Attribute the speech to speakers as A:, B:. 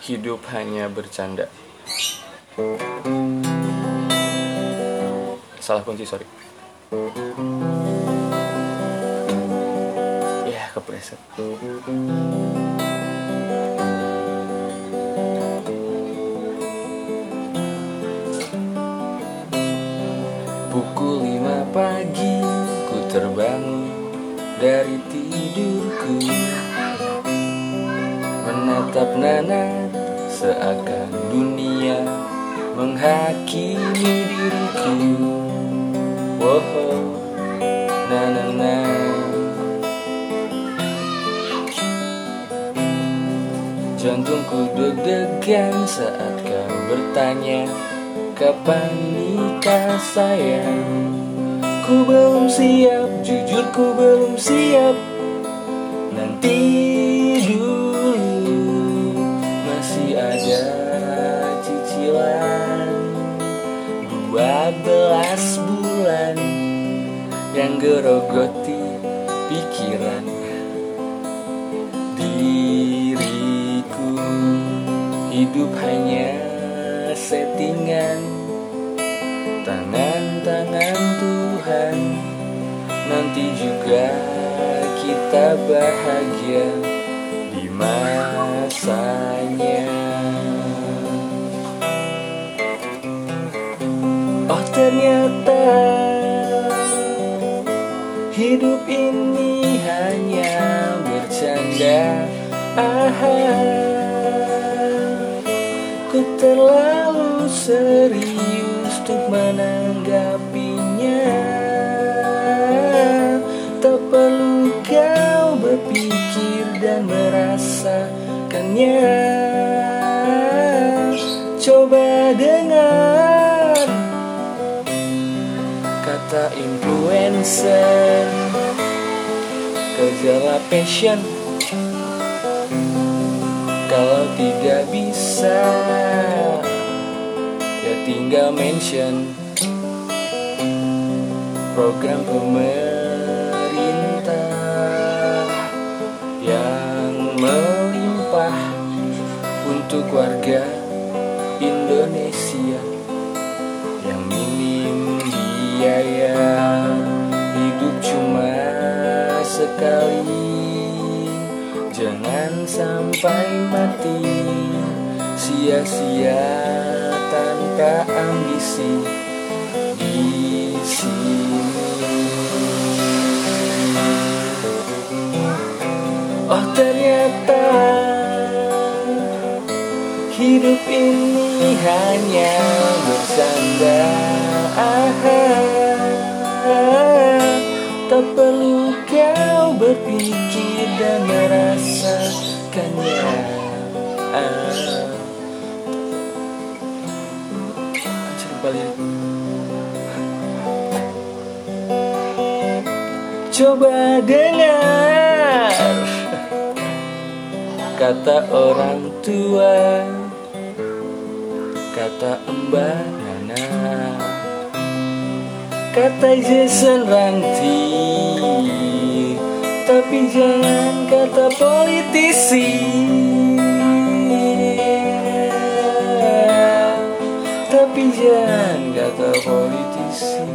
A: hidup hanya bercanda. Salah kunci, sorry. Ya, kepreset. Pukul lima pagi ku terbangun dari tidurku Menatap Nana seakan dunia menghakimi diriku. Wow, Nana na. Jantungku deg-degan saat kau bertanya Kapan nikah sayang? Ku belum siap, jujur ku belum siap. Nanti yang gerogoti pikiran Diriku. Hidup hanya settingan Tangan-tangan Tuhan. Nanti juga kita bahagia Di masanya. Oh ternyata Hidup ini hanya bercanda Aha. Ku terlalu serius untuk menanggapinya. Tak perlu kau berpikir dan merasakannya. Coba dengar Kata influencer Kejarlah passion. Kalau tidak bisa Ya tinggal mention. Program pemerintah Yang melimpah Untuk warga Indonesia Yang minim biaya Hidup cuma sekali Jangan sampai mati sia-sia tanpa ambisi di sini. Oh ternyata hidup ini hanya bersanda. Tak perlu kau berpikir dan merasakannya. Ah. Coba dengar kata orang tua, kata Mbak Nana, kata Jason Ranti, tapi jangan kata politisi. Tapi jangan kata politisi.